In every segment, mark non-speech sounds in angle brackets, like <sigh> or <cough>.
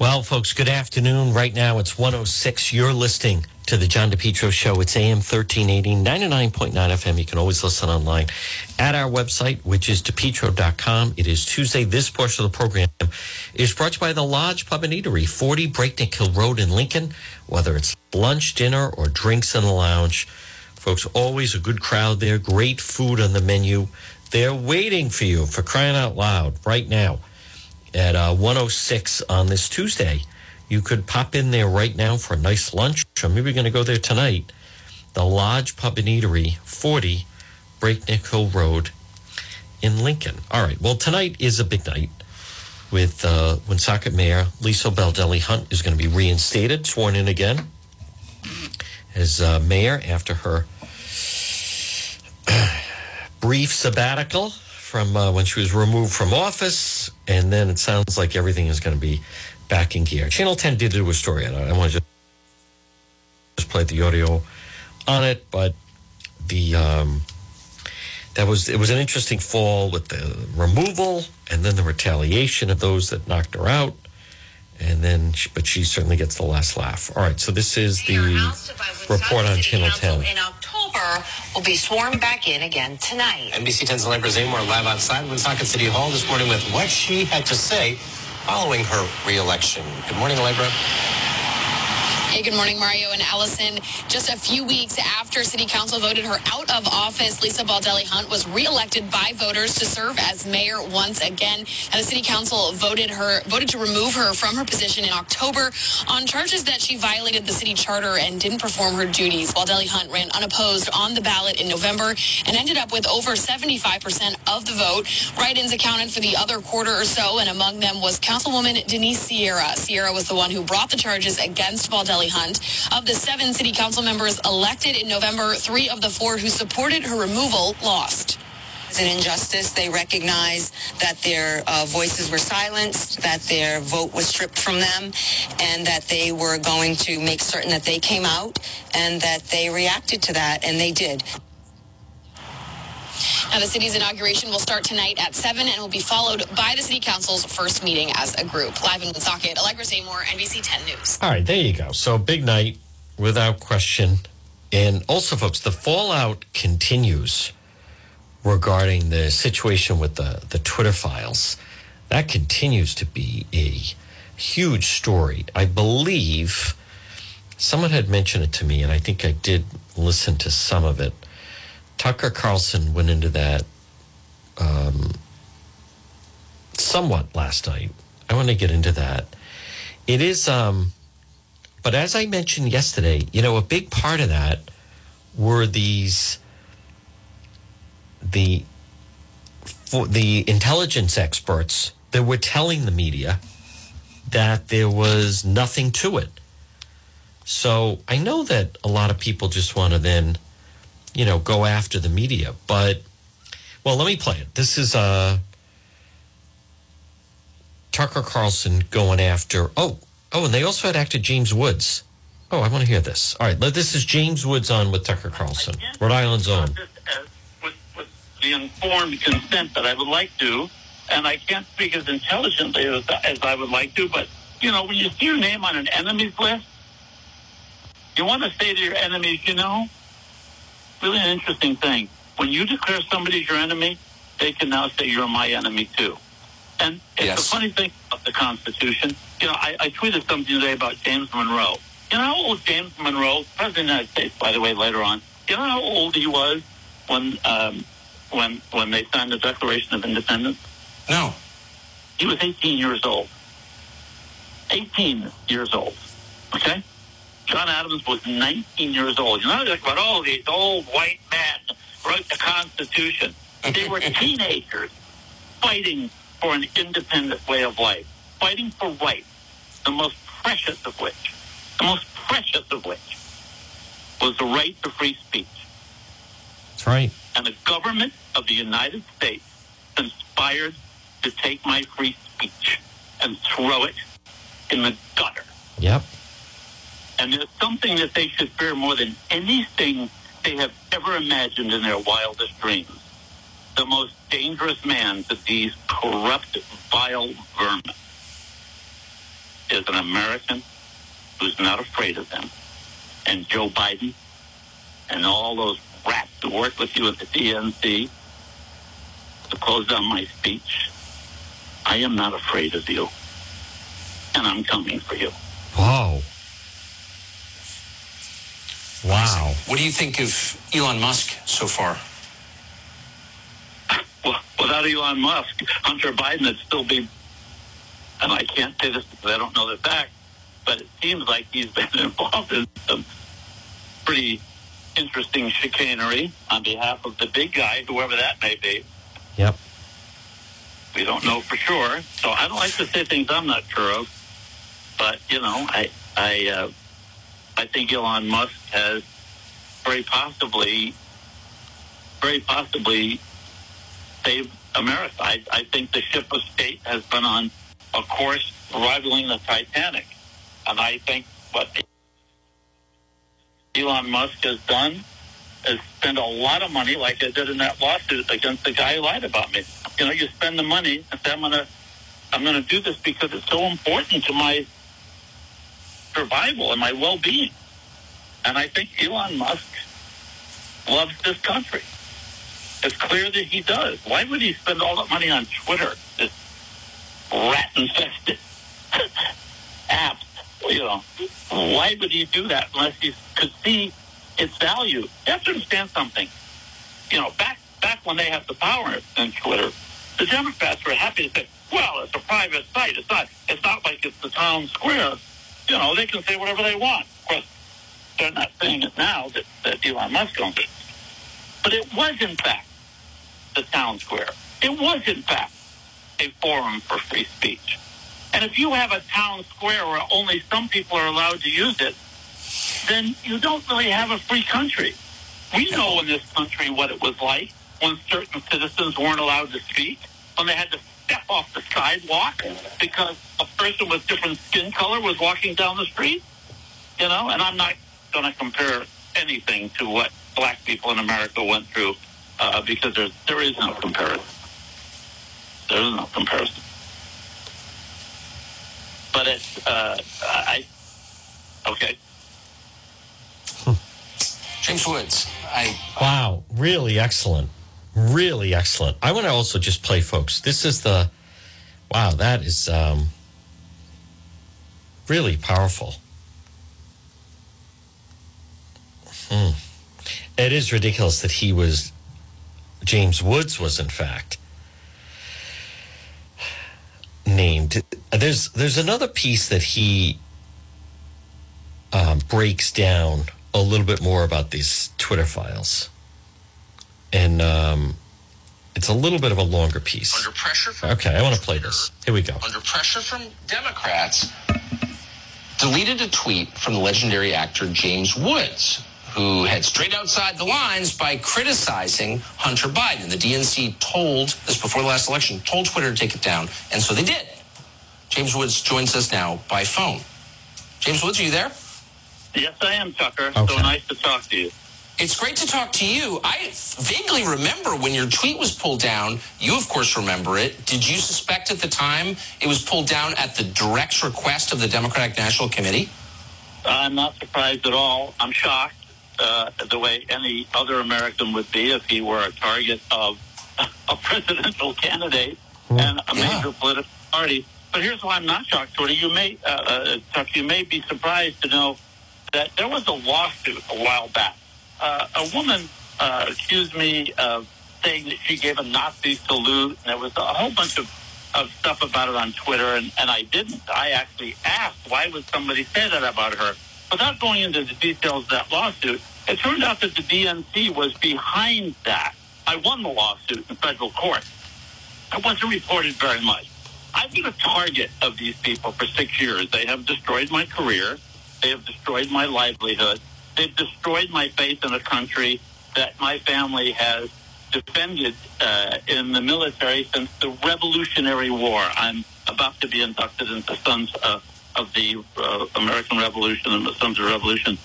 Well, folks, good afternoon. Right now it's 106. You're listening to the John DePetro Show. It's AM 1380, 99.9 FM. You can always listen online at our website, which is depetro.com. It is Tuesday. This portion of the program is brought to you by the Lodge Pub and Eatery, 40 Breakneck Hill Road in Lincoln. Whether it's lunch, dinner, or drinks in the lounge, folks, always a good crowd there. Great food on the menu. They're waiting for you for crying out loud right now at uh, 106 on this Tuesday. You could pop in there right now for a nice lunch, or maybe going to go there tonight. The Lodge Pub and Eatery, 40 Breakneck Hill Road in Lincoln. All right. Well, tonight is a big night with uh, Woonsocket Mayor Lisa Baldelli Hunt is going to be reinstated, sworn in again as uh, mayor after her <clears throat> brief sabbatical from uh, when she was removed from office, and then it sounds like everything is going to be back in gear. Channel 10 did do a story on it. I want to just play the audio on it, but the um, that was it was an interesting fall with the removal and then the retaliation of those that knocked her out and then but she certainly gets the last laugh all right so this is the report on channel 10 will be sworn back in again tonight NBC 10's Allegra Zamor live outside Woonsocket City Hall this morning with what she had to say following her reelection. Good morning, Allegra. Hey, good morning, Mario and Allison. Just a few weeks after City Council voted her out of office, Lisa Baldelli Hunt was reelected by voters to serve as mayor once again. And the City Council voted her voted to remove her from her position in October on charges that she violated the city charter and didn't perform her duties. Baldelli Hunt ran unopposed on the ballot in November and ended up with over 75% of the vote. Write-ins accounted for the other quarter or so, and among them was Councilwoman Denise Sierra. Sierra was the one who brought the charges against Baldelli Hunt. Of the seven city council members elected in November, three of the four who supported her removal lost. It's an injustice. They recognize that their uh, voices were silenced, that their vote was stripped from them, and that they were going to make certain that they came out and that they reacted to that, and they did. Now, the city's inauguration will start tonight at 7 and will be followed by the city council's first meeting as a group. Live in Woonsocket, Allegra Zamor, NBC 10 News. All right, there you go. So, big night without question. And also, folks, the fallout continues regarding the situation with the, the Twitter files. That continues to be a huge story. I believe someone had mentioned it to me, and I think I did listen to some of it. Tucker Carlson went into that um, somewhat last night. I want to get into that. It is, um, but as I mentioned yesterday, you know, a big part of that were these the for the intelligence experts that were telling the media that there was nothing to it. So I know that a lot of people just want to then, you know, go after the media. But well, let me play it. This is uh, Tucker Carlson going after. Oh, oh, and they also had actor James Woods. Oh, I want to hear this. All right, this is James Woods on with Tucker Carlson, Rhode Island's own. With, with the informed consent that I would like to, and I can't speak as intelligently as, as I would like to, but you know, when you see your name on an enemies list, you want to say to your enemies, you know, really an interesting thing. When you declare somebody your enemy, they can now say you're my enemy too. And it's Yes. a funny thing about the Constitution. You know, I, I tweeted something today about James Monroe. You know how old James Monroe, President of the United States, by the way, later on. You know how old he was when um, when when they signed the Declaration of Independence? No. He was 18 years old. 18 years old. Okay? John Adams was 19 years old. You know, like about all these old white men wrote the Constitution. They were <laughs> teenagers fighting for an independent way of life, fighting for rights, the most precious of which, the most precious of which was the right to free speech. That's right. And the government of the United States conspired to take my free speech and throw it in the gutter. Yep. And there's something that they should fear more than anything they have ever imagined in their wildest dreams. The most dangerous man to these corrupt, vile vermin. is an American who's not afraid of them. And Joe Biden and all those rats who work with you at the DNC, to close down my speech, I am not afraid of you. And I'm coming for you. Whoa. Wow. What do you think of Elon Musk so far? Well, without Elon Musk, Hunter Biden would still be, and I can't say this because I don't know the fact, but it seems like he's <laughs> been involved in some pretty interesting chicanery on behalf of the big guy, whoever that may be. Yep. We don't know for sure. So I don't like to say things I'm not sure of. But, you know, I I uh, I think Elon Musk has very possibly very possibly saved America. I, I think the ship of state has been on a course rivaling the Titanic. And I think what Elon Musk has done is spend a lot of money, like I did in that lawsuit against the guy who lied about me. You know, you spend the money and say, I'm gonna, I'm gonna do this because it's so important to my survival and my well-being. And I think Elon Musk loves this country. It's clear that he does. Why would he spend all that money on Twitter, this rat-infested <laughs> app? You know, why would he do that unless he could see its value? You have to understand something. You know, back back when they had the power in Twitter, the Democrats were happy to say, "Well, it's a private site. It's not. It's not like it's the town square. You know, they can say whatever they want." Of course, they're not saying it now that, that Elon Musk owns it, but it was in fact the town square. It was in fact a forum for free speech. And if you have a town square where only some people are allowed to use it, then you don't really have a free country. We know in this country what it was like when certain citizens weren't allowed to speak, when they had to step off the sidewalk because a person with different skin color was walking down the street. You know, and I'm not going to compare anything to what black people in America went through uh, because there there is no comparison. There is no comparison. But it's uh, I okay. James Woods, I Wow. Really excellent. Really excellent. I want to also just play, folks. This is the, wow, that is um, really powerful. Hmm. It is ridiculous that he was, James Woods was, in fact, named. There's there's another piece that he um, breaks down a little bit more about these Twitter files, and um, it's a little bit of a longer piece. under pressure from Okay, I want to play this. Here we go. under pressure from Democrats, deleted a tweet from the legendary actor James Woods, who had strayed outside the lines by criticizing Hunter Biden. The DNC told this before the last election, told Twitter to take it down, and so they did. James Woods joins us now by phone. James Woods, are you there? Yes, I am, Tucker. Okay. So nice to talk to you. It's great to talk to you. I vaguely remember when your tweet was pulled down. You, of course, remember it. Did you suspect at the time it was pulled down at the direct request of the Democratic National Committee? I'm not surprised at all. I'm shocked uh, the way any other American would be if he were a target of <laughs> a presidential candidate and a Yeah. major political party. But here's why I'm not shocked, Tori. You may, uh, uh, Tuck, you may be surprised to know that there was a lawsuit a while back. Uh, a woman uh, accused me of saying that she gave a Nazi salute, and there was a whole bunch of, of stuff about it on Twitter, and, and I didn't. I actually asked, why would somebody say that about her? Without going into the details of that lawsuit, it turned out that the DNC was behind that. I won the lawsuit in federal court. It wasn't reported very much. I've been a target of these people for six years. They have destroyed my career. They have destroyed my livelihood. They've destroyed my faith in a country that my family has defended uh, in the military since the Revolutionary War. I'm about to be inducted into Sons uh, of the uh, American Revolution and the Sons of Revolution.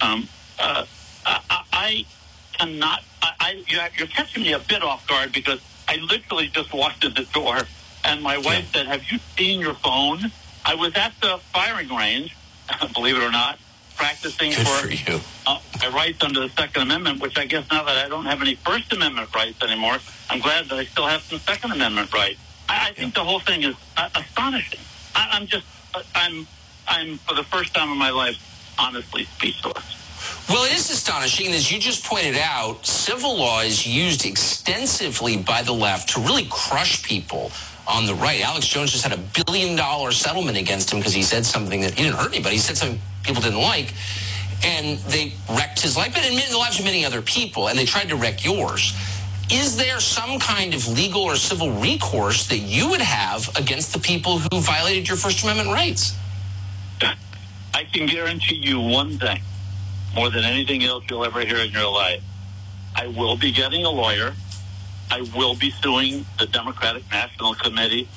Um, uh, I, I cannot. I, I, you're you're catching me a bit off guard because I literally just walked in the door, and my wife said, "Have you seen your phone?" I was at the firing range, <laughs> believe it or not, practicing Good for, for you. Uh, my rights under the Second Amendment, which I guess now that I don't have any First Amendment rights anymore, I'm glad that I still have some Second Amendment rights. I, I think the whole thing is uh, astonishing. I, I'm just, uh, I'm, I'm for the first time in my life, honestly speechless. Well, it is astonishing. As you just pointed out, civil law is used extensively by the left to really crush people on the right. Alex Jones just had a billion dollar settlement against him because he said something that he didn't hurt anybody. He said something people didn't like. And they wrecked his life, in the lives of many other people, and they tried to wreck yours. Is there some kind of legal or civil recourse that you would have against the people who violated your First Amendment rights? I can guarantee you one thing, more than anything else you'll ever hear in your life. I will be getting a lawyer. I will be suing the Democratic National Committee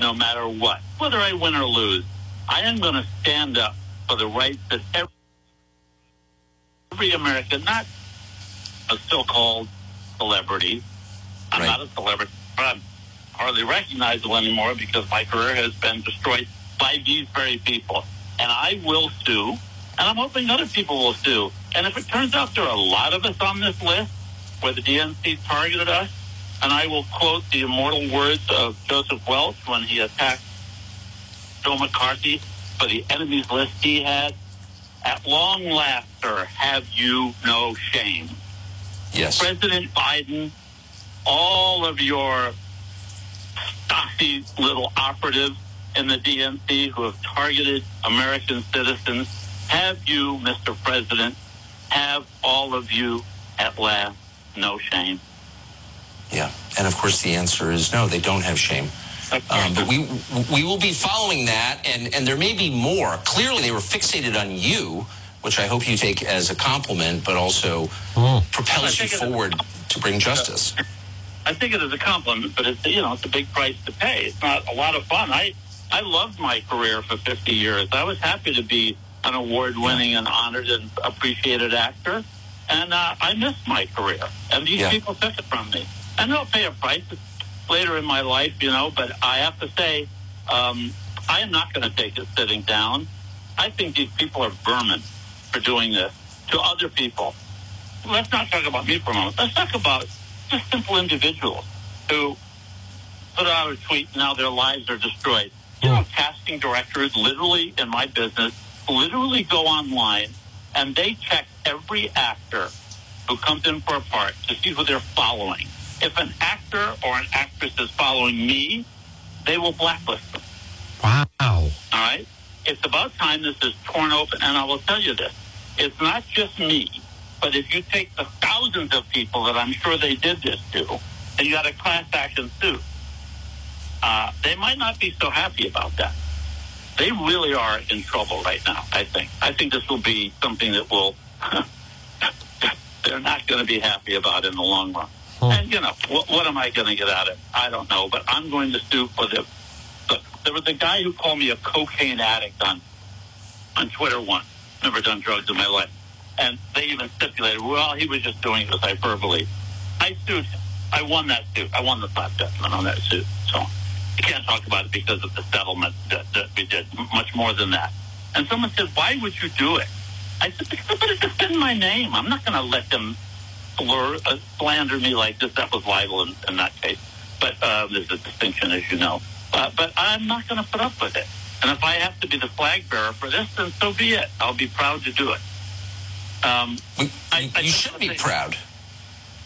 no matter what. Whether I win or lose, I am going to stand up for the rights that every, every American, not a so-called celebrity. I'm Right. not a celebrity. I'm hardly recognizable anymore because my career has been destroyed by these very people. And I will sue, and I'm hoping other people will sue. And if it turns out there are a lot of us on this list where the DNC targeted us, and I will quote the immortal words of Joseph Welch when he attacked Joe McCarthy for the enemies list he had. At long last, sir, have you no shame? Yes. President Biden, all of your stocky little operatives in the DNC who have targeted American citizens, have you, Mr. President, have all of you at last no shame? Yeah, and of course the answer is no. They don't have shame. Um, but we we will be following that, and and there may be more. Clearly, they were fixated on you, which I hope you take as a compliment, but also propels you think it- forward to bring justice. I think it is a compliment, but it's you know it's a big price to pay. It's not a lot of fun. I I loved my career for 50 years. I was happy to be an award-winning and honored and appreciated actor, and uh, I miss my career. And these Yeah. people took it from me, and they'll pay a price later in my life, you know. But I have to say, um, I am not going to take it sitting down. I think these people are vermin for doing this to other people. Let's not talk about me for a moment. Let's talk about just simple individuals who put out a tweet and now their lives are destroyed. You know, casting directors literally in my business literally go online and they check every actor who comes in for a part to see who they're following. If an actor or an actress is following me, they will blacklist them. Wow. All right? It's about time this is torn open, and I will tell you this. It's not just me, but if you take the thousands of people that I'm sure they did this to, and you got a class action suit, uh, they might not be so happy about that. They really are in trouble right now, I think. I think this will be something that will, <laughs> they're not going to be happy about in the long run. And, you know, what, what am I going to get out of it? I don't know, but I'm going to sue for the Look, there was a guy who called me a cocaine addict on on Twitter once. Never done drugs in my life. And they even stipulated, well, he was just doing this hyperbole. I sued him. I won that suit. I won the class judgment on that suit. So I can't talk about it because of the settlement that, that we did, much more than that. And someone said, why would you do it? I said, because but it's in my name. I'm not going to let them slur, uh, slander me like this. That was libel in, in that case. But uh, there's a distinction, as you know. Uh, but I'm not going to put up with it. And if I have to be the flag bearer for this, then so be it. I'll be proud to do it. Um, We- I- I you should be say- proud.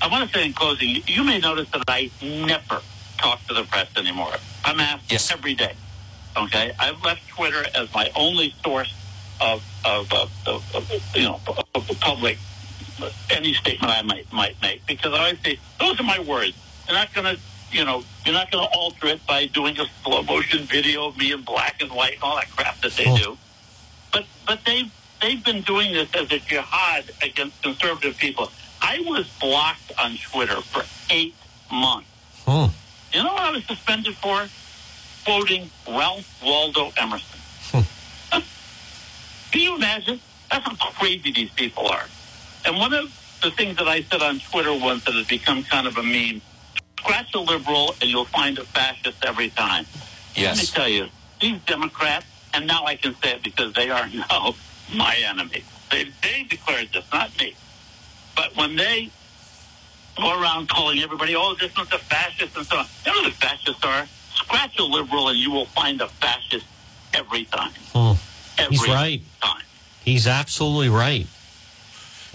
I want to say in closing, you- you may notice that I never talk to the press anymore. I'm asked Yes. every day. Okay, I've left Twitter as my only source of of, of, of, of you know public any statement I might might make because I always say those are my words. You're not going to you know you're not going to alter it by doing a slow motion video of me in black and white and all that crap that they do. But but they they've been doing this as a jihad against conservative people. I was blocked on Twitter for eight months. Hmm. You know what I was suspended for? Quoting Ralph Waldo Emerson. <laughs> Can you imagine? That's how crazy these people are. And one of the things that I said on Twitter once that has become kind of a meme, scratch a liberal and you'll find a fascist every time. Yes. Let me tell you, these Democrats and now I can say it because they are <laughs> now my enemy. They, they declared this, not me. But when they go around calling everybody, oh, this one's a fascist and so on, you know what the fascists are? Scratch a liberal and you will find a fascist every time. Hmm. Every He's right. time. He's absolutely right.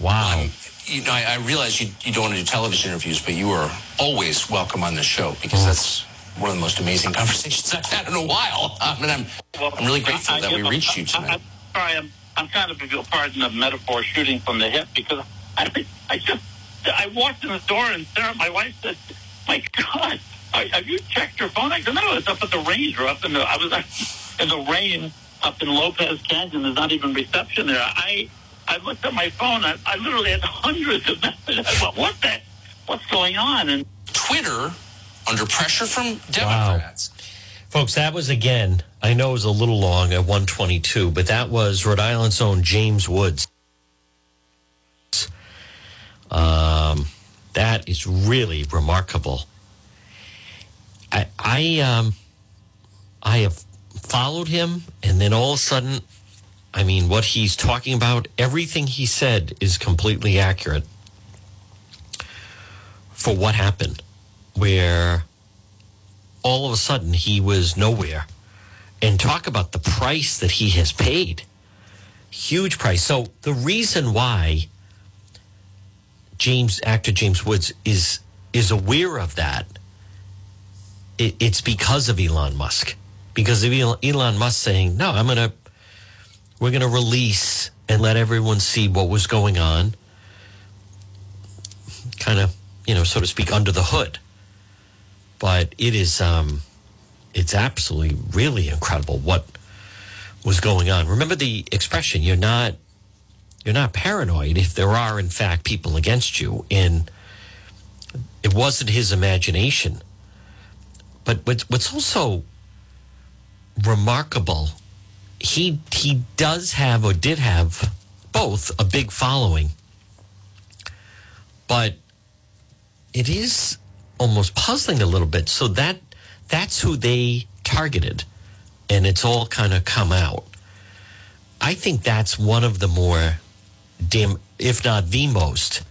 Wow. Um, you know, I, I realize you, you don't want to do television interviews, but you are always welcome on the show because that's one of the most amazing <laughs> conversations I've had in a while. <laughs> I mean, I'm, Well, I'm really grateful I- I that we give up- reached you I- I- tonight. I'm sorry, I'm, I'm kind of, if you'll pardon the metaphor, shooting from the hip because I, I just, I walked in the door and Sarah, my wife said, my God, are- have you checked your phone? I said, no, it's up at the range or up in the, I was <laughs> in the rain up in Lopez Canyon. There's not even reception there. I, I looked at my phone. I, I literally had hundreds of messages. <laughs> I thought, what the, what's going on? And Twitter, under pressure from Democrats, Folks, that was again, I know it was a little long at 122, but that was Rhode Island's own James Woods. Um, that is really remarkable. I, I, um, I have followed him, and then all of a sudden, I mean, what he's talking about, everything he said is completely accurate for what happened, where all of a sudden he was nowhere. And talk about the price that he has paid. Huge price. So the reason why James actor James Woods is is aware of that it, it's because of Elon Musk. Because of Elon, Musk saying, "No, I'm going to we're going to release and let everyone see what was going on." Kind of, you know, so to speak under the hood but it is um, it's absolutely really incredible what was going on. Remember the expression: you're not you're not paranoid if there are in fact people against you. In it wasn't his imagination. But what's what's also remarkable, he he does have or did have both a big following, but it is almost puzzling a little bit. So that that's who they targeted, and it's all kind of come out. I think that's one of the more dam, if not the most,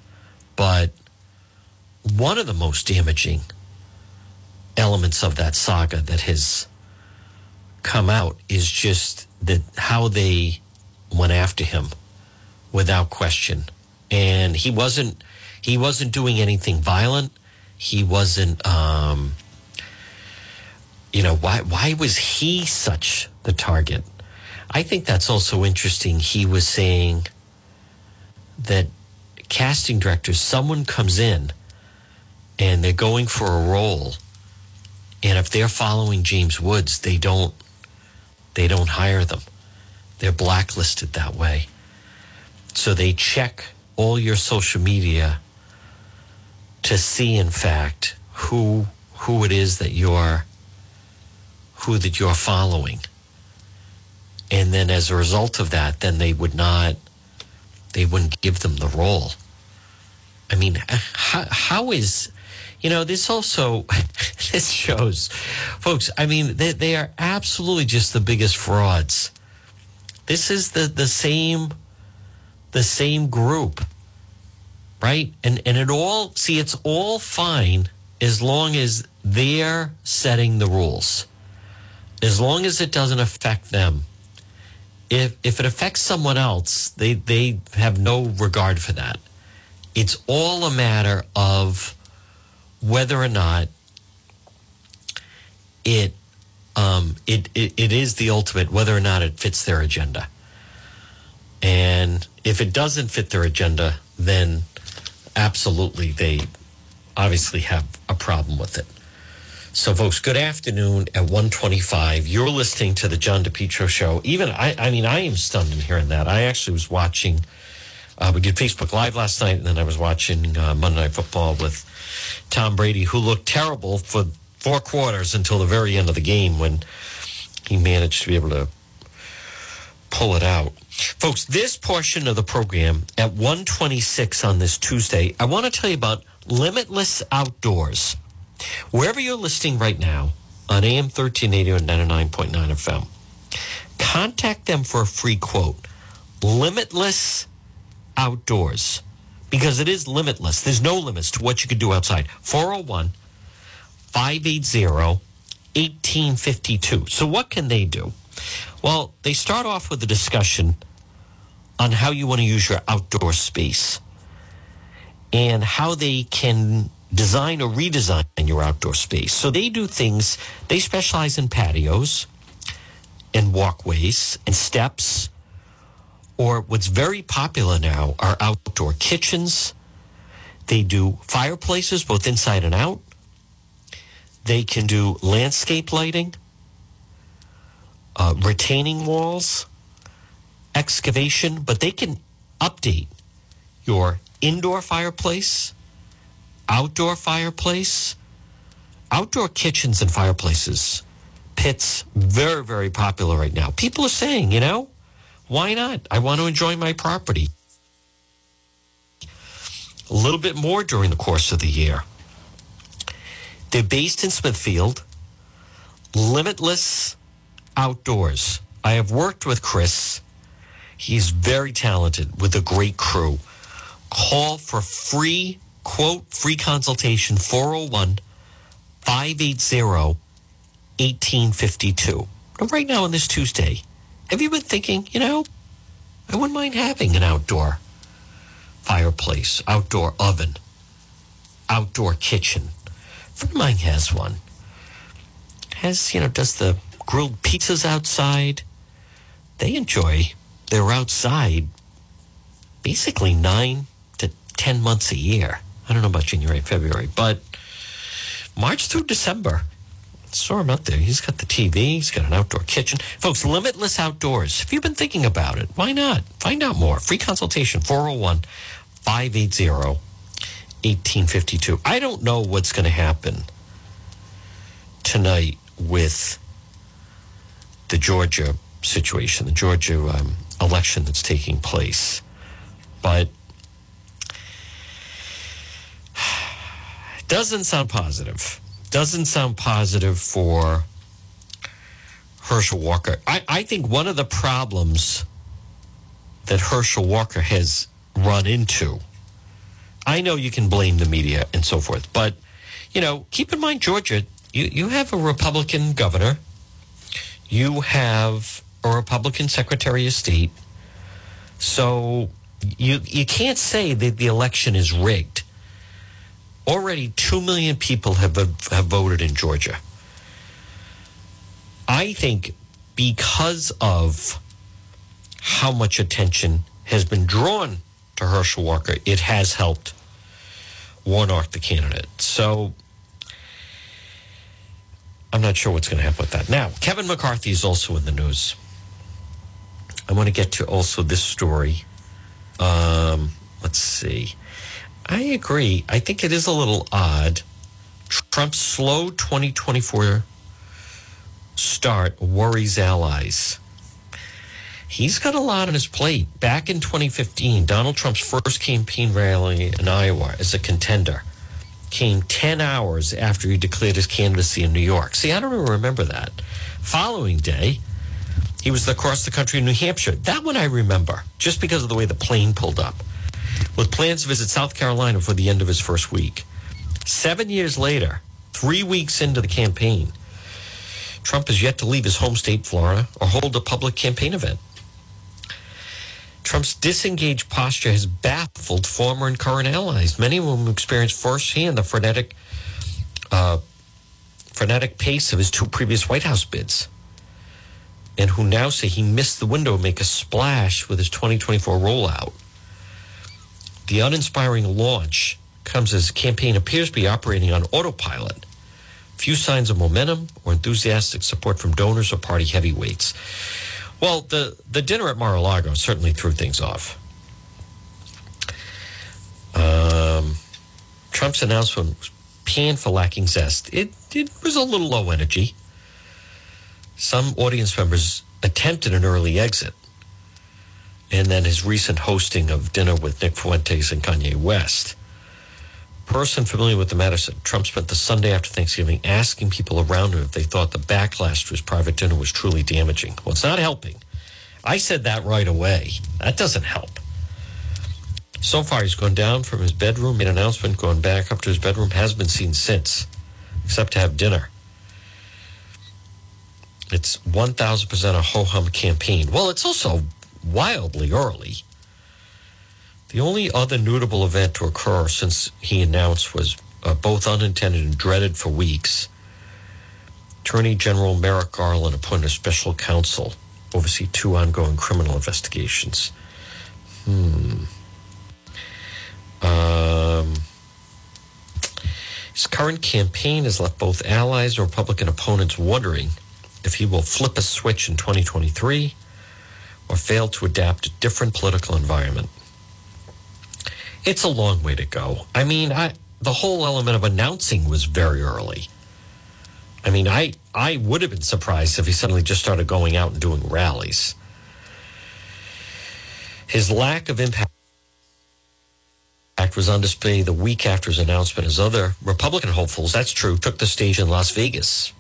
but one of the most damaging elements of that saga that has come out is just how they went after him without question, and he wasn't he wasn't doing anything violent. He wasn't um you know why why was he such the target? I think that's also interesting. He was saying that casting directors someone comes in and they're going for a role. And if they're following james woods they don't they don't hire them. They're blacklisted that way. So they check all your social media to see in fact who who it is that you're who that you're following. And then as a result of that then they would not they wouldn't give them the role. I mean how, how is you know this also <laughs> this shows folks i mean they, they are absolutely just the biggest frauds this is the the same the same group right? And and it all see it's all fine as long as they're setting the rules. As long as it doesn't affect them. If if it affects someone else, they they have no regard for that. It's all a matter of whether or not it um it, it it is the ultimate whether or not it fits their agenda. And if it doesn't fit their agenda, then absolutely they obviously have a problem with it. So, folks, good afternoon at 125. You're listening to the John DePetro show. Even I, I mean, I am stunned in hearing that. I actually was watching, uh, we did Facebook Live last night, and then I was watching uh, Monday Night Football with Tom Brady, who looked terrible for four quarters until the very end of the game when he managed to be able to pull it out. Folks, this portion of the program at 126 on this Tuesday, I want to tell you about Limitless Outdoors. Wherever you're listening right now on AM 1380 or 99.9 FM, contact them for a free quote. Limitless outdoors, because it is limitless. There's no limits to what you can do outside. 401 580 1852. So, what can they do? Well, they start off with a discussion on how you want to use your outdoor space and how they can design or redesign your outdoor space. So they do things, they specialize in patios and walkways and steps, or what's very popular now are outdoor kitchens. They do fireplaces, both inside and out. They can do landscape lighting, uh, retaining walls, excavation, but they can update your indoor fireplace, outdoor fireplace, outdoor kitchens and fireplaces, pits, very, very popular right now. People are saying, you know, why not? I want to enjoy my property a little bit more during the course of the year. They're based in Smithfield, limitless outdoors. I have worked with Chris. He's very talented with a great crew. Call for free quote, free consultation 401 580 1852. Right now on this Tuesday, have you been thinking, you know, I wouldn't mind having an outdoor fireplace, outdoor oven, outdoor kitchen. A friend of mine has one. Has, you know, does the grilled pizzas outside. They enjoy, they're outside basically nine to 10 months a year. I don't know about January February, but March through December, saw him out there. He's got the TV, he's got an outdoor kitchen. Folks, Limitless Outdoors. If you've been thinking about it, why not? Find out more. Free consultation 401 580 1852. I don't know what's going to happen tonight with the Georgia situation, the Georgia um, election that's taking place. But it <sighs> doesn't sound positive. Doesn't sound positive for Herschel Walker. I, I think one of the problems that Herschel Walker has run into, I know you can blame the media and so forth, but you know, keep in mind, Georgia, you, you have a Republican governor, you have a Republican Secretary of State, so you you can't say that the election is rigged already 2 million people have, have voted in Georgia. I think because of how much attention has been drawn to Herschel Walker, it has helped Warnock, the candidate. So I'm not sure what's going to happen with that. Now, Kevin McCarthy is also in the news. I want to get to also this story. Um, let's see. I agree. I think it is a little odd. Trump's slow 2024 start worries allies. He's got a lot on his plate. Back in 2015, Donald Trump's first campaign rally in Iowa as a contender came 10 hours after he declared his candidacy in New York. See, I don't even remember that. Following day, he was across the country in New Hampshire. That one I remember, just because of the way the plane pulled up with plans to visit South Carolina for the end of his first week. Seven years later, three weeks into the campaign, Trump has yet to leave his home state, Florida, or hold a public campaign event. Trump's disengaged posture has baffled former and current allies, many of whom experienced firsthand the frenetic, uh, frenetic pace of his two previous White House bids, and who now say he missed the window to make a splash with his 2024 rollout. The uninspiring launch comes as the campaign appears to be operating on autopilot. Few signs of momentum or enthusiastic support from donors or party heavyweights. Well, the, the dinner at Mar-a-Lago certainly threw things off. Um, Trump's announcement was panned for lacking zest. It, it was a little low energy. Some audience members attempted an early exit and then his recent hosting of dinner with Nick Fuentes and Kanye West person familiar with the matter said Trump spent the Sunday after Thanksgiving asking people around him if they thought the backlash to his private dinner was truly damaging. Well, it's not helping. I said that right away. That doesn't help. So far, he's gone down from his bedroom, made an announcement, gone back up to his bedroom, has been seen since, except to have dinner. It's 1,000% a ho hum campaign. Well, it's also wildly early. The only other notable event to occur since he announced was uh, both unintended and dreaded for weeks. Attorney General Merrick Garland appointed a special counsel oversee two ongoing criminal investigations. Hmm. Um, his current campaign has left both allies and Republican opponents wondering if he will flip a switch in 2023 or fail to adapt to different political environment. It's a long way to go. I mean, I, the whole element of announcing was very early. I mean, I, I would have been surprised if he suddenly just started going out and doing rallies. His lack of impact was on display the week after his announcement as other Republican hopefuls, that's true, took the stage in Las Vegas.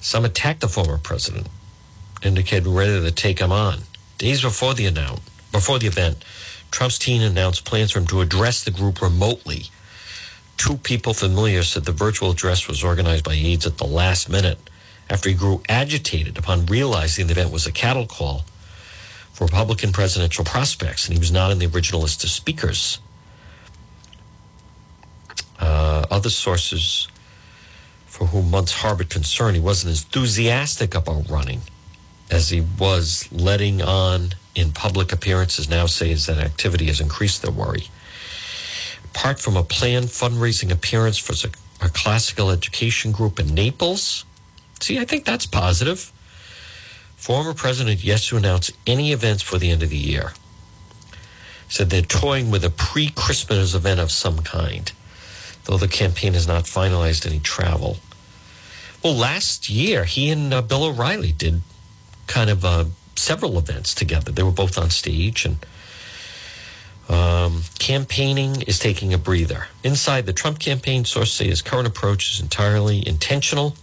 Some attacked the former president, indicated ready to take him on. Days before the announce, before the event, Trump's team announced plans for him to address the group remotely. Two people familiar said the virtual address was organized by aides at the last minute after he grew agitated upon realizing the event was a cattle call for Republican presidential prospects, and he was not in the original list of speakers. Uh, other sources for whom months harbored concern, he wasn't enthusiastic about running as he was letting on in public appearances now says that activity has increased their worry. Apart from a planned fundraising appearance for a, classical education group in Naples, see, I think that's positive. Former president yet to announce any events for the end of the year. Said they're toying with a pre Christmas event of some kind though the campaign has not finalized any travel. Well, last year, he and uh, Bill O'Reilly did kind of uh, several events together. They were both on stage, and um, campaigning is taking a breather. Inside the Trump campaign, sources say his current approach is entirely intentional,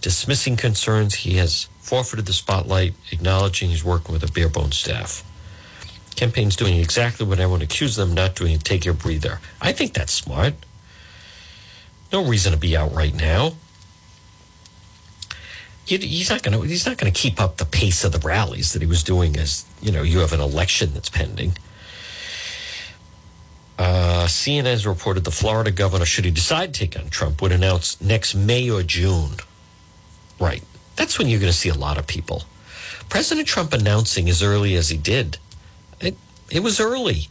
dismissing concerns. He has forfeited the spotlight, acknowledging he's working with a bare bones staff. Campaign's doing exactly what everyone accused them not doing. Take your breather. I think that's smart. No reason to be out right now. He's not going to. He's not going to keep up the pace of the rallies that he was doing. As you know, you have an election that's pending. Uh, CNN has reported the Florida governor, should he decide to take on Trump, would announce next May or June. Right. That's when you're going to see a lot of people. President Trump announcing as early as he did, it, it was early.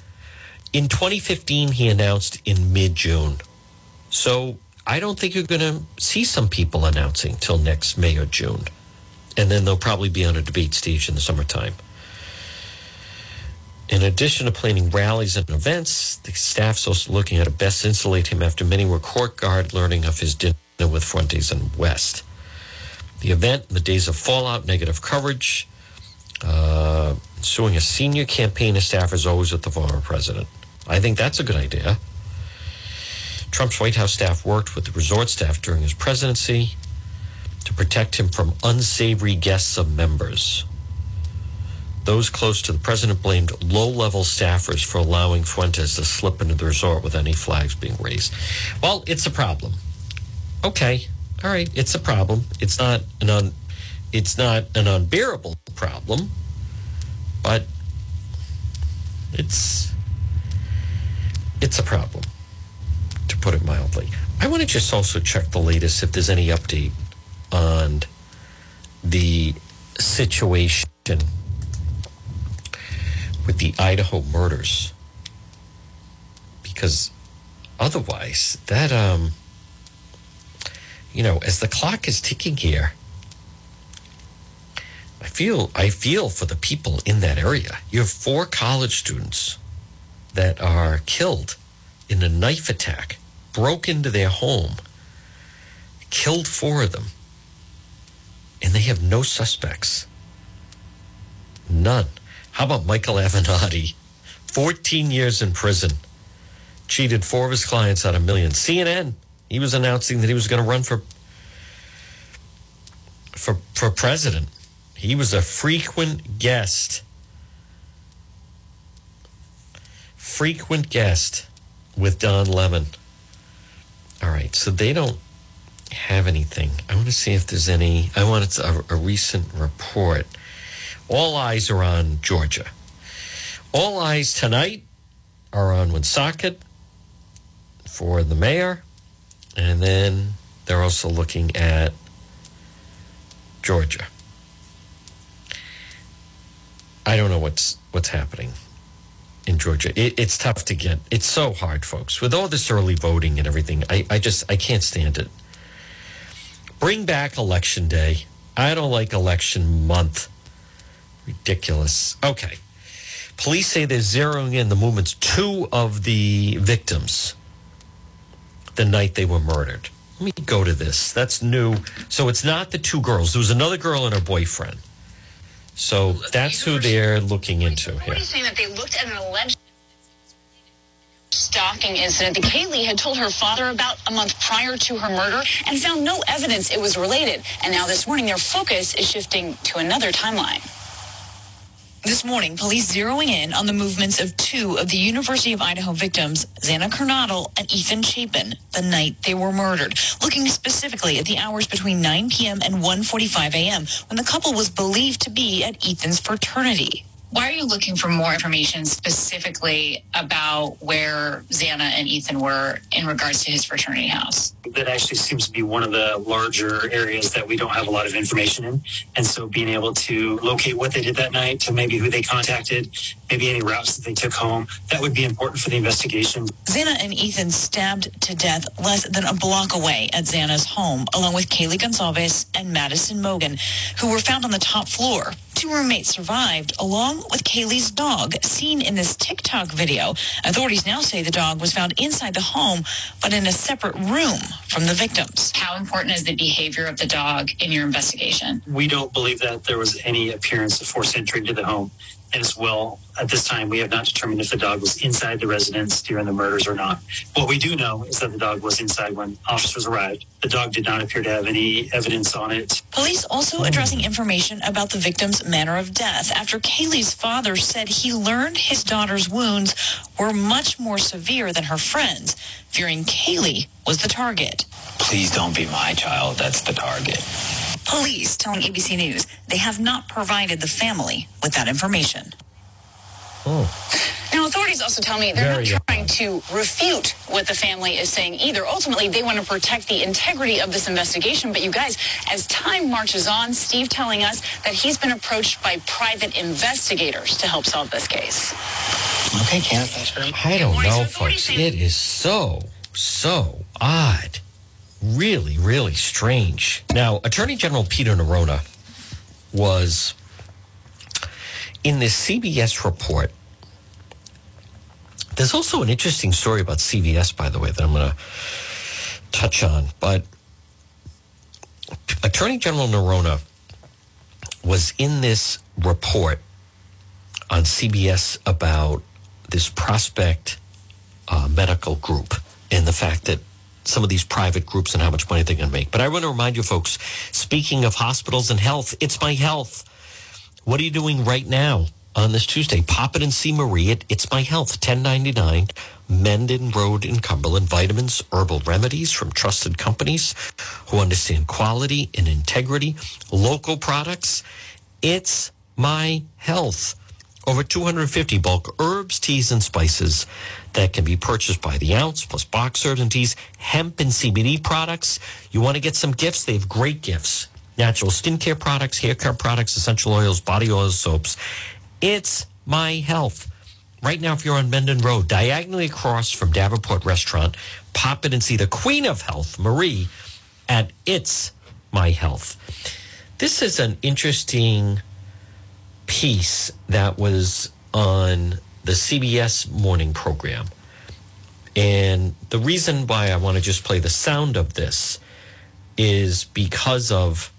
In 2015, he announced in mid June. So I don't think you're going to see some people announcing till next May or June. And then they'll probably be on a debate stage in the summertime. In addition to planning rallies and events, the staff's also looking at a best insulate him after many were court guard learning of his dinner with Fuentes and West. The event, the days of fallout, negative coverage, uh, suing a senior campaign of staffers always with the former president. I think that's a good idea. Trump's White House staff worked with the resort staff during his presidency to protect him from unsavory guests of members. Those close to the president blamed low level staffers for allowing Fuentes to slip into the resort with any flags being raised. Well, it's a problem. Okay. All right. It's a problem. It's not an un, it's not an unbearable problem, but it's it's a problem put it mildly. I want to just also check the latest if there's any update on the situation with the Idaho murders. Because otherwise, that, um, you know, as the clock is ticking here, I feel I feel for the people in that area. You have four college students that are killed in a knife attack broke into their home, killed four of them, and they have no suspects. None. How about Michael Avenatti? 14 years in prison, cheated four of his clients out of millions. CNN, he was announcing that he was going to run for for for president. He was a frequent guest. Frequent guest with Don Lemon. All right, so they don't have anything. I want to see if there's any. I want a, a recent report. All eyes are on Georgia. All eyes tonight are on Woonsocket for the mayor, and then they're also looking at Georgia. I don't know what's what's happening in Georgia. It, it's tough to get. It's so hard, folks. With all this early voting and everything, I, I just I can't stand it. Bring back election day. I don't like election month. Ridiculous. Okay. Police say they're zeroing in the movements. Two of the victims the night they were murdered. Let me go to this. That's new. So it's not the two girls. There was another girl and her boyfriend. So that's who they're looking into here. Saying that they looked at an alleged stalking incident that Kaylee had told her father about a month prior to her murder and found no evidence it was related. And now this morning, their focus is shifting to another timeline. This morning, police zeroing in on the movements of two of the University of Idaho victims, Xana Kernodle and Ethan Chapin, the night they were murdered, looking specifically at the hours between 9 p.m. and 1.45 a.m. when the couple was believed to be at Ethan's fraternity. Why are you looking for more information specifically about where Xana and Ethan were in regards to his fraternity house? that actually seems to be one of the larger areas that we don't have a lot of information in. And so being able to locate what they did that night to maybe who they contacted, maybe any routes that they took home, that would be important for the investigation. Xana and Ethan stabbed to death less than a block away at Xana's home, along with Kaylee Goncalves and Madison Mogen, who were found on the top floor. Two roommates survived, along with Kaylee's dog, seen in this TikTok video. Authorities now say the dog was found inside the home, but in a separate room from the victims. How important is the behavior of the dog in your investigation? We don't believe that there was any appearance of forced entry into the home. And as well, at this time, we have not determined if the dog was inside the residence during the murders or not. What we do know is that the dog was inside when officers arrived. The dog did not appear to have any evidence on it. Police also addressing information about the victim's manner of death after Kaylee's father said he learned his daughter's wounds were much more severe than her friends, fearing Kaylee was the target. Please don't be my child. That's the target. Police telling ABC News they have not provided the family with that information. Oh, Now, authorities also tell me they're Very not trying to refute what the family is saying either. Ultimately, they want to protect the integrity of this investigation. But you guys, as time marches on, Steve telling us that he's been approached by private investigators to help solve this case. Okay, Kenneth, thanks very. I don't know, so folks. It is so, so odd. Really, really strange. Now, Attorney General Peter Neronha was in this CBS report. There's also an interesting story about CVS, by the way, that I'm going to touch on. But Attorney General Neronha was in this report on CBS about this prospect uh, medical group and the fact that some of these private groups and how much money they're going to make. But I want to remind you, folks, speaking of hospitals and health, it's my health. What are you doing right now on this Tuesday? Pop it and see Marie at It's My Health, 1099 Mendon Road in Cumberland. Vitamins, herbal remedies from trusted companies who understand quality and integrity, local products. It's My Health. Over 250 bulk herbs, teas, and spices that can be purchased by the ounce, plus box herbs and teas, hemp and CBD products. You want to get some gifts? They have great gifts. Natural skincare products, hair care products, essential oils, body oils, soaps. It's my health. Right now, if you're on Mendon Road, diagonally across from Davenport Restaurant, pop in and see the Queen of Health, Marie, at It's My Health. This is an interesting piece that was on the CBS morning program. And the reason why I want to just play the sound of this is because of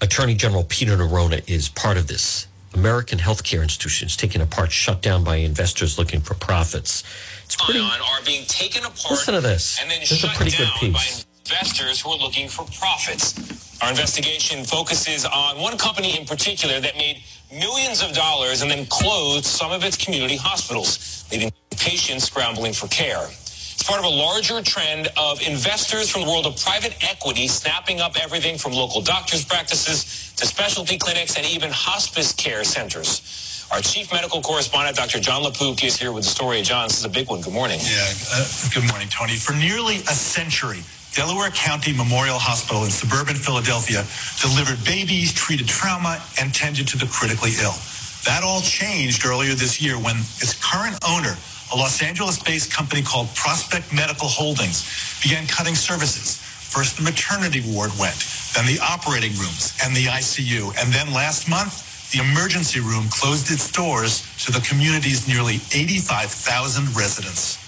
Attorney General Peter Neronha is part of this American healthcare institutions taken apart, shut down by investors looking for profits. It's pretty. on are being taken apart. Listen to this. And then This is a pretty good piece. Investors who are looking for profits. Our investigation focuses on one company in particular that made millions of dollars and then closed some of its community hospitals, leaving patients scrambling for care. It's part of a larger trend of investors from the world of private equity snapping up everything from local doctors' practices to specialty clinics and even hospice care centers. Our chief medical correspondent, Dr. Jon LaPook, is here with the story. John, this is a big one. Good morning. Yeah, uh, good morning, Tony. For nearly a century, Delaware County Memorial Hospital in suburban Philadelphia delivered babies, treated trauma, and tended to the critically ill. That all changed earlier this year when its current owner, a Los Angeles-based company called Prospect Medical Holdings, began cutting services. First, the maternity ward went, then the operating rooms and the ICU, and then last month, the emergency room closed its doors to the community's nearly 85,000 residents.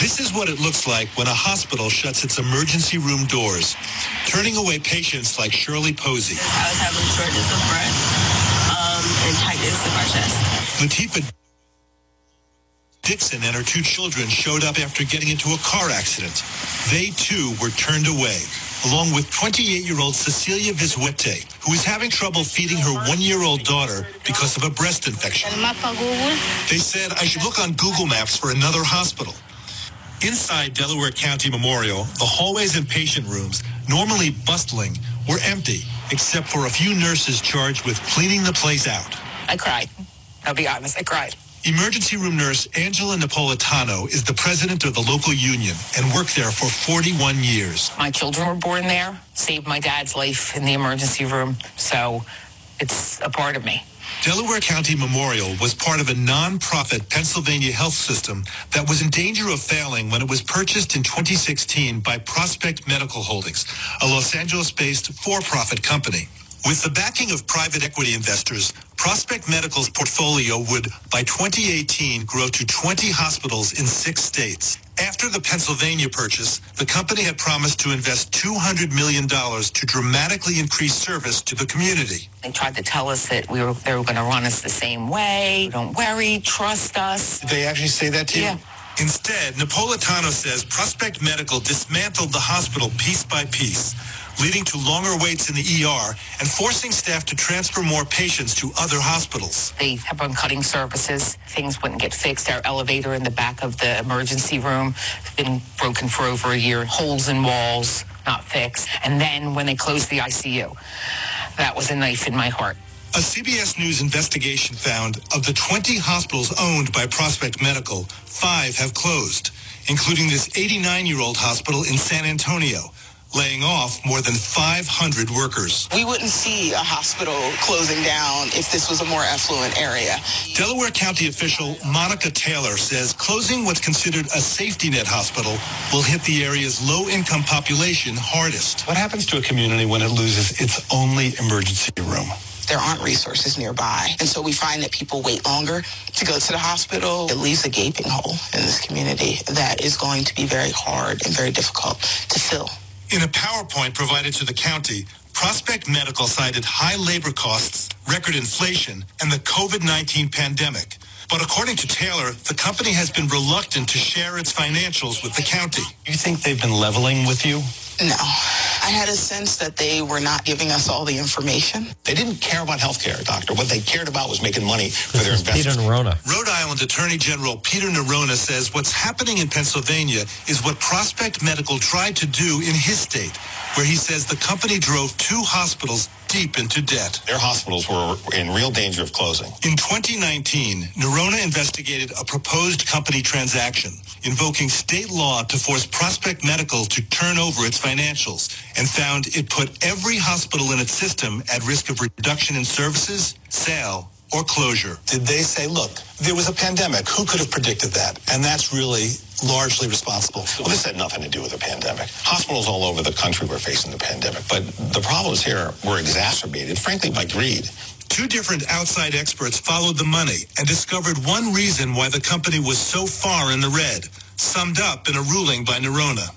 This is what it looks like when a hospital shuts its emergency room doors, turning away patients like Shirley Posey. I was having shortness of breath um, and tightness in my chest. Latifah Dixon and her two children showed up after getting into a car accident. They too were turned away, along with 28-year-old Cecilia Vizuete, who is having trouble feeding her one-year-old daughter because of a breast infection. They said I should look on Google Maps for another hospital. Inside Delaware County Memorial, the hallways and patient rooms, normally bustling, were empty, except for a few nurses charged with cleaning the place out. I cried. I'll be honest, I cried. Emergency room nurse Angela Napolitano is the president of the local union and worked there for 41 years. My children were born there, saved my dad's life in the emergency room, so it's a part of me. Delaware County Memorial was part of a non-profit Pennsylvania health system that was in danger of failing when it was purchased in 2016 by Prospect Medical Holdings, a Los Angeles-based for-profit company. With the backing of private equity investors, Prospect Medical's portfolio would, by 2018, grow to 20 hospitals in six states. After the Pennsylvania purchase, the company had promised to invest $200 million to dramatically increase service to the community. They tried to tell us that we were they were going to run us the same way. Don't worry, trust us. Did they actually say that to you? Yeah. Instead, Napolitano says Prospect Medical dismantled the hospital piece by piece, leading to longer waits in the ER and forcing staff to transfer more patients to other hospitals. They have been cutting services. Things wouldn't get fixed. Our elevator in the back of the emergency room has been broken for over a year. Holes in walls, not fixed. And then when they closed the ICU, that was a knife in my heart. A CBS News investigation found of the 20 hospitals owned by Prospect Medical, five have closed, including this 89-year-old hospital in San Antonio, laying off more than 500 workers. We wouldn't see a hospital closing down if this was a more affluent area. Delaware County official Monica Taylor says closing what's considered a safety net hospital will hit the area's low-income population hardest. What happens to a community when it loses its only emergency room? There aren't resources nearby. And so we find that people wait longer to go to the hospital. It leaves a gaping hole in this community that is going to be very hard and very difficult to fill. In a PowerPoint provided to the county, Prospect Medical cited high labor costs, record inflation, and the COVID-19 pandemic. But according to Taylor, the company has been reluctant to share its financials with the county. You think they've been leveling with you? No. I had a sense that they were not giving us all the information. They didn't care about health care, doctor. What they cared about was making money for This their is Peter investors. Neronha. Rhode Island Attorney General Peter Neronha says what's happening in Pennsylvania is what Prospect Medical tried to do in his state, where he says the company drove two hospitals deep into debt. Their hospitals were in real danger of closing. In 2019, Neronha investigated a proposed company transaction invoking state law to force Prospect Medical to turn over its financials and found it put every hospital in its system at risk of reduction in services, sale, or closure. Did they say, look, there was a pandemic. Who could have predicted that? And that's really largely responsible. Well, this had nothing to do with the pandemic. Hospitals all over the country were facing the pandemic. But the problems here were exacerbated, frankly, by greed. Two different outside experts followed the money and discovered one reason why the company was so far in the red, summed up in a ruling by Neronha.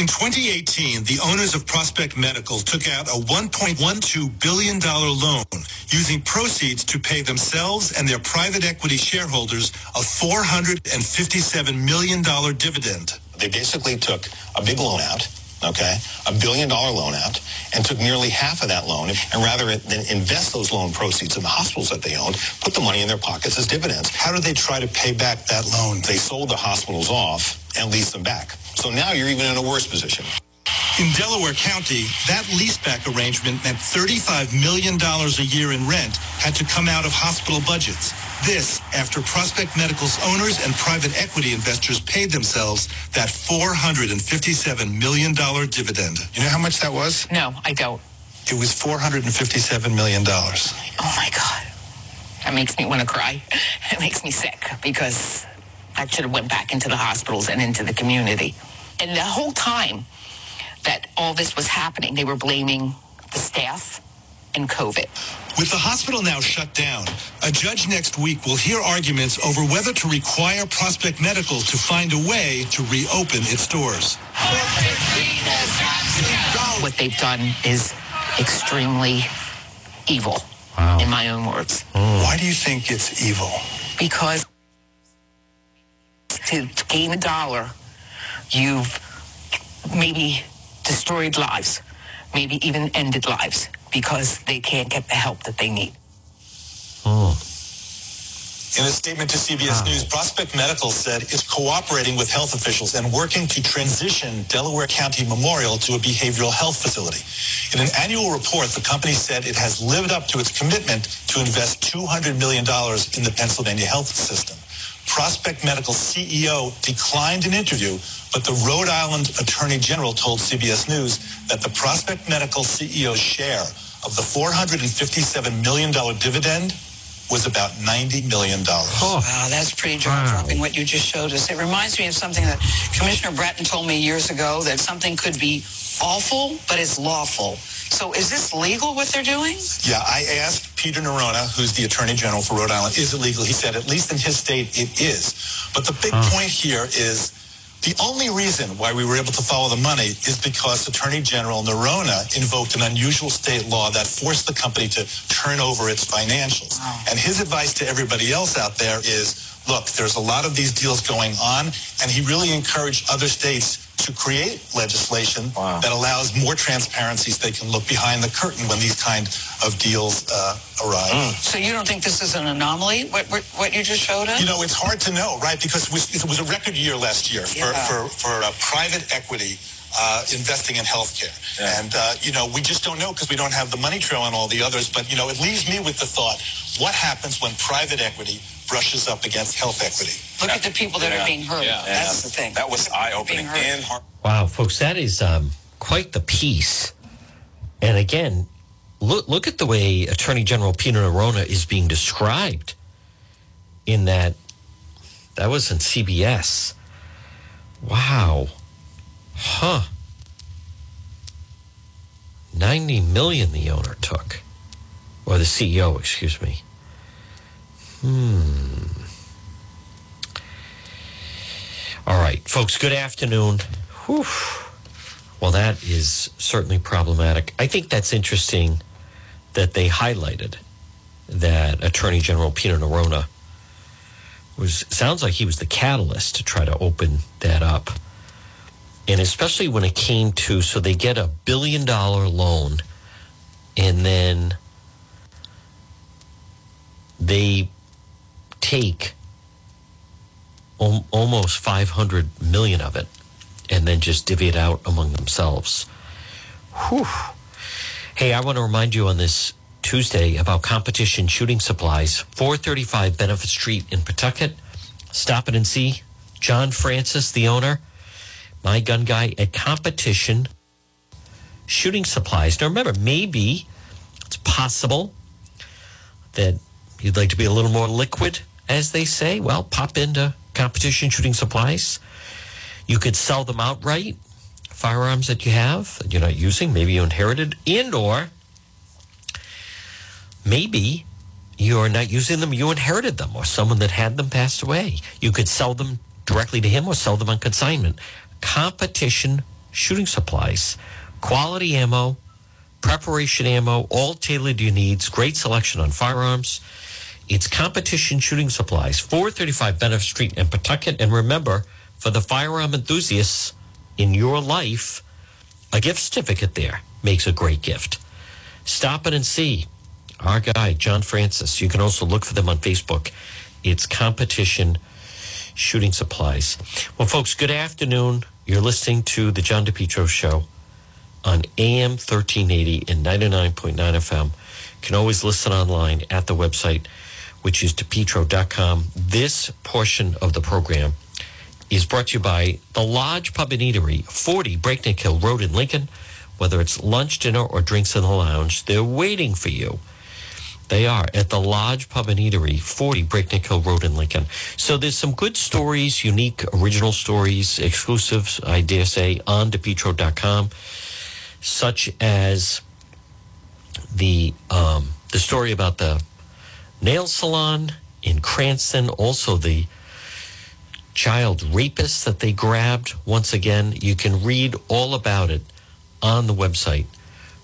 In 2018, the owners of Prospect Medical took out a $1.12 billion loan using proceeds to pay themselves and their private equity shareholders a $457 million dividend. They basically took a big loan out, okay, a billion dollar loan out, and took nearly half of that loan, and rather than invest those loan proceeds in the hospitals that they owned, put the money in their pockets as dividends. How did they try to pay back that loan? They sold the hospitals off and leased them back. So now you're even in a worse position. In Delaware County, that leaseback arrangement meant $35 million a year in rent had to come out of hospital budgets. This after Prospect Medical's owners and private equity investors paid themselves that $457 million dividend. You know how much that was? No, I don't. It was $457 million. Oh my God. That makes me want to cry. It makes me sick because that should have went back into the hospitals and into the community. And the whole time that all this was happening, they were blaming the staff and COVID. With the hospital now shut down, a judge next week will hear arguments over whether to require Prospect Medical to find a way to reopen its doors. What they've done is extremely evil, Wow. in my own words. Why do you think it's evil? Because to gain a dollar, you've maybe destroyed lives, maybe even ended lives because they can't get the help that they need. Oh. In a statement to CBS ah. News, Prospect Medical said it's cooperating with health officials and working to transition Delaware County Memorial to a behavioral health facility. In an annual report, the company said it has lived up to its commitment to invest $200 million in the Pennsylvania health system. Prospect Medical CEO declined an interview, but the Rhode Island Attorney General told CBS News that the Prospect Medical CEO's share of the $457 million dividend was about $90 million. Wow, that's pretty jaw-dropping what you just showed us. It reminds me of something that Commissioner Bratton told me years ago, that something could be awful, but it's lawful. So is this legal what they're doing? Yeah, I asked Peter Neronha, who's the Attorney General for Rhode Island, is illegal. He said, at least in his state, it is. But the big point here is the only reason why we were able to follow the money is because Attorney General Neronha invoked an unusual state law that forced the company to turn over its financials. And his advice to everybody else out there is, look, there's a lot of these deals going on, and he really encouraged other states to create legislation that allows more transparency so they can look behind the curtain when these kind of deals uh, arise. So you don't think this is an anomaly, what, what, what you just showed us? You know, it's hard to know, right? Because it was, it was a record year last year for, Yeah. for, for uh, private equity uh, investing in healthcare. And, uh, you know, we just don't know because we don't have the money trail on all the others. But, you know, it leaves me with the thought, what happens when private equity brushes up against health equity? Look at the people that are being hurt. That's the thing. That was eye-opening and hard. Wow, folks, that is um, quite the piece. And again, look look at the way Attorney General Peter Neronha is being described in that that was in CBS. Wow. Huh. 90 million the owner took. Or the CEO, excuse me. Hmm. All right, folks, good afternoon. Whew. Well, that is certainly problematic. I think that's interesting that they highlighted that Attorney General Peter Neronha was sounds like he was the catalyst to try to open that up. And especially when it came to so they get a billion dollar loan and then they take al- almost 500 million of it and then just divvy it out among themselves. Whew. Hey, I want to remind you on this Tuesday about competition shooting supplies, 435 Benefit Street in Pawtucket. Stop it and see John Francis, the owner, my gun guy at competition shooting supplies. Now remember, maybe it's possible that you'd like to be a little more liquid, as they say. Well, pop into competition shooting supplies. You could sell them outright, firearms that you have that you're not using, maybe you inherited, and or maybe you're not using them, you inherited them, or someone that had them passed away. You could sell them directly to him or sell them on consignment. Competition Shooting Supplies. Quality ammo, preparation ammo, all tailored to your needs. Great selection on firearms. It's competition shooting supplies, 435 Benefit Street in Pawtucket. And remember, for the firearm enthusiasts in your life, a gift certificate there makes a great gift. Stop it and see our guy, John Francis. You can also look for them on Facebook. It's competition shooting supplies. Well, folks, good afternoon. You're listening to the John DePetro Show on AM 1380 and 99.9 FM. You can always listen online at the website, which is depetro.com. This portion of the program is brought to you by the Lodge Pub and Eatery, 40 Breakneck Hill Road in Lincoln. Whether it's lunch, dinner, or drinks in the lounge, they're waiting for you. They are at the Lodge Pub and Eatery, 40 Breakneck Hill Road in Lincoln. So there's some good stories, unique, original stories, exclusives, I dare say, on depetro.com, such as the um, the story about the nail salon in Cranston, also the child rapist that they grabbed. Once again, you can read all about it on the website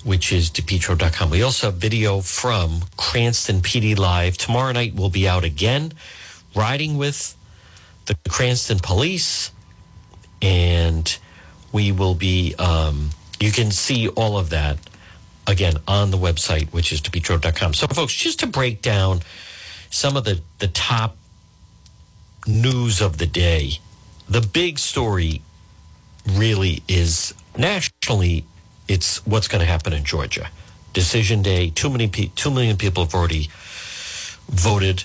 which is depetro.com. We also have video from Cranston PD Live. Tomorrow night we'll be out again, riding with the Cranston police, and we will be, um, you can see all of that again on the website, which is depetro.com. So, folks, just to break down some of the, the top news of the day, the big story really is nationally it's what's going to happen in Georgia. Decision day. Too many pe- two million people have already voted,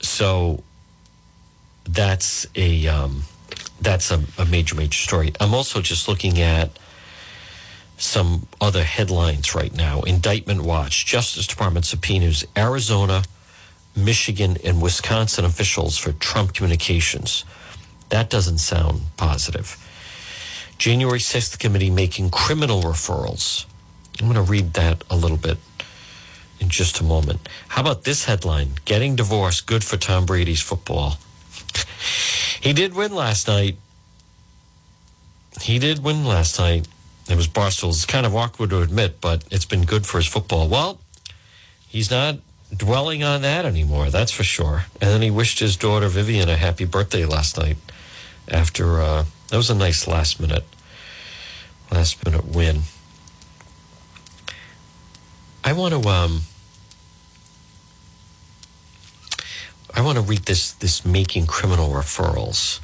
so that's a um, that's a, a major major story. I'm also just looking at some other headlines right now. Indictment Watch: Justice Department subpoenas Arizona, Michigan, and Wisconsin officials for Trump communications. That doesn't sound positive. January 6th committee making criminal referrals. I'm going to read that a little bit in just a moment. How about this headline? Getting divorced, good for Tom Brady's football. <laughs> he did win last night. He did win last night. It was Barstool's kind of awkward to admit, but it's been good for his football. Well, he's not dwelling on that anymore, that's for sure. And then he wished his daughter Vivian a happy birthday last night after uh, that was a nice last minute, last minute win. I want to um, I want to read this this making criminal referrals.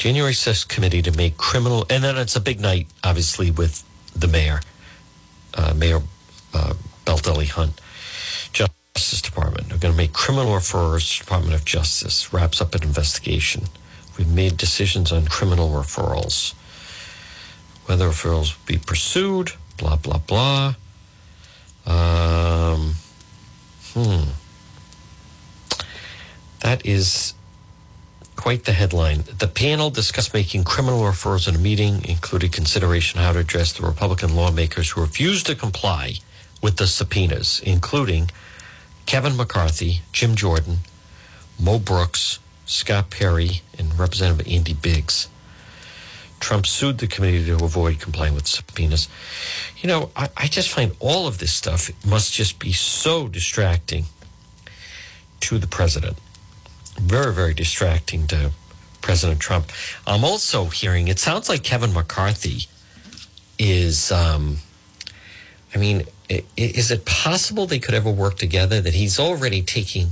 January 6th committee to make criminal, and then it's a big night, obviously, with the mayor, uh, Mayor uh, Baldelli Hunt, Justice Department. They're going to make criminal referrals Department of Justice, wraps up an investigation. We've made decisions on criminal referrals. Whether referrals will be pursued, blah, blah, blah. Um, hmm. That is quite the headline. The panel discussed making criminal referrals in a meeting, including consideration how to address the Republican lawmakers who refused to comply with the subpoenas, including Kevin McCarthy, Jim Jordan, Mo Brooks, Scott Perry, and Representative Andy Biggs. Trump sued the committee to avoid complying with subpoenas. You know, I, I, just find all of this stuff must just be so distracting to the president. Very, very distracting to President Trump. I'm also hearing it sounds like Kevin McCarthy is, um, I mean, is it possible they could ever work together? That he's already taking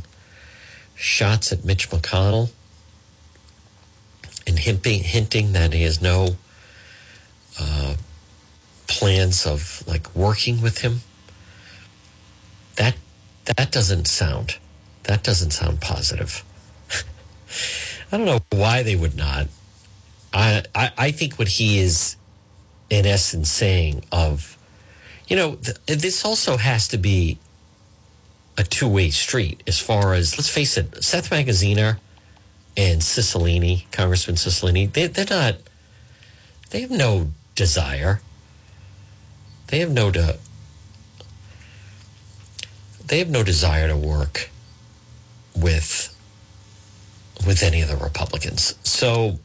shots at Mitch McConnell and hinting, hinting that he has no uh, plans of like working with him. That that doesn't sound that doesn't sound positive. I don't know why they would not. I, I, I think what he is in essence saying of, you know, th- this also has to be a two way street as far as, let's face it, Seth Magaziner and Cicilline, Congressman Cicilline, they, they're not, they have no desire. They have no, de, they have no desire to work with, with any of the Republicans. So,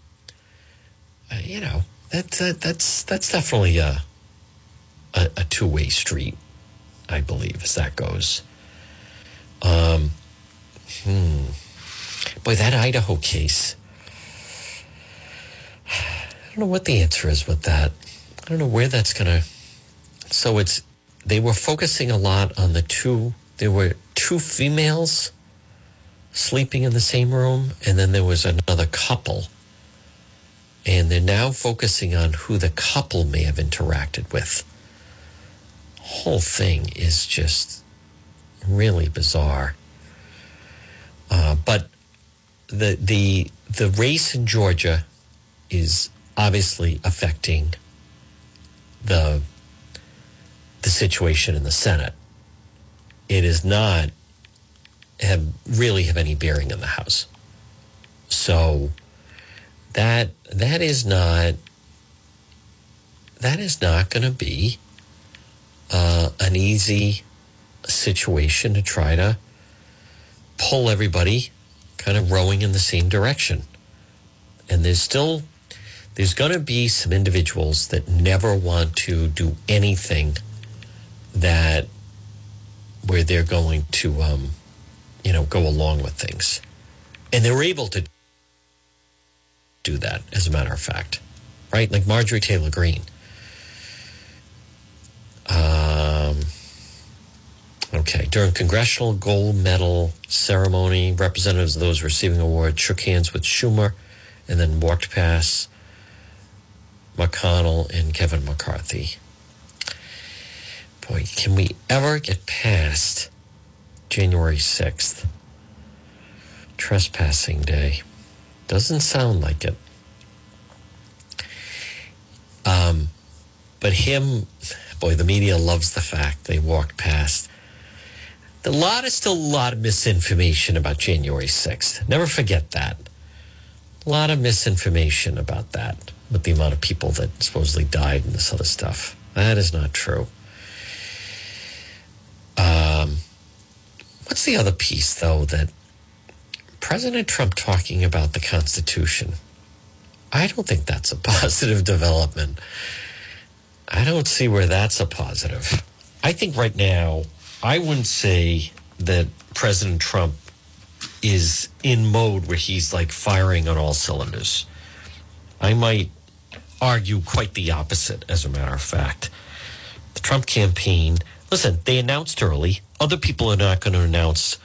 uh, you know, that's that's that's definitely a a, a two way street, I believe, as that goes. Um, hmm. Boy, that Idaho case. I don't know what the answer is with that. I don't know where that's to. So it's they were focusing a lot on the two. There were two females sleeping in the same room, and then there was another couple. And they're now focusing on who the couple may have interacted with. Whole thing is just really bizarre. Uh, but the the the race in Georgia is obviously affecting the the situation in the Senate. It is not have really have any bearing in the House. So that that is not that is not going to be uh, an easy situation to try to pull everybody kind of rowing in the same direction. And there's still there's going to be some individuals that never want to do anything that where they're going to um, you know go along with things. And they were able to do that as a matter of fact. Right? Like marjorie taylor greene. Um, okay. During congressional gold medal ceremony representatives of those receiving awards shook hands with schumer and then walked past mcconnell and kevin mccarthy. Boy can we ever get past january 6th trespassing day. Doesn't sound like it. Um, but him boy the media loves the fact they walked past. A lot is still a lot of misinformation about january 6th never forget that. A lot of misinformation about that with the amount of people that supposedly died and this other stuff. That is not true. Um, what's the other piece though that President Trump talking about the Constitution, I don't think that's a <laughs> positive development. I don't see where that's a positive. I think right now, I wouldn't say that President Trump is in mode where he's like firing on all cylinders. I might argue quite the opposite, as a matter of fact. The Trump campaign, listen, they announced early. Other people are not going to announce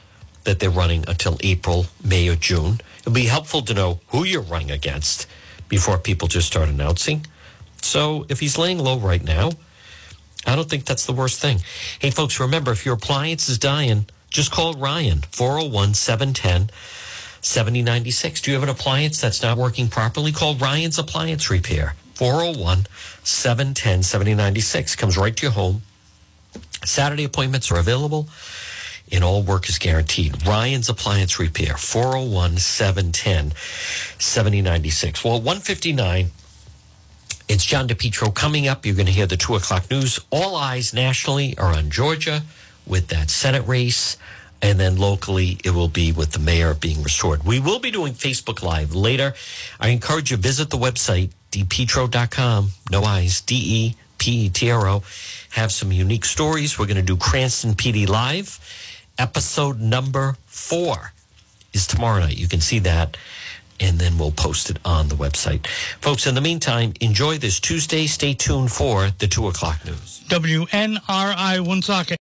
that they're running until April, May, or June. It'll be helpful to know who you're running against before people just start announcing. So if he's laying low right now, I don't think that's the worst thing. Hey, folks, remember if your appliance is dying, just call Ryan, 401 710 7096. Do you have an appliance that's not working properly? Call Ryan's Appliance Repair, 401 710 7096. Comes right to your home. Saturday appointments are available and all work is guaranteed. Ryan's Appliance Repair, 401 710 7096. Well, 159, it's John DePetro coming up. You're going to hear the two o'clock news. All eyes nationally are on Georgia with that Senate race. And then locally, it will be with the mayor being restored. We will be doing Facebook Live later. I encourage you to visit the website, depetro.com. No eyes, D E P E T R O. Have some unique stories. We're going to do Cranston PD Live episode number four is tomorrow night. You can see that, and then we'll post it on the website. Folks, in the meantime, enjoy this Tuesday. Stay tuned for the two o'clock news. WNRI Woonsocket.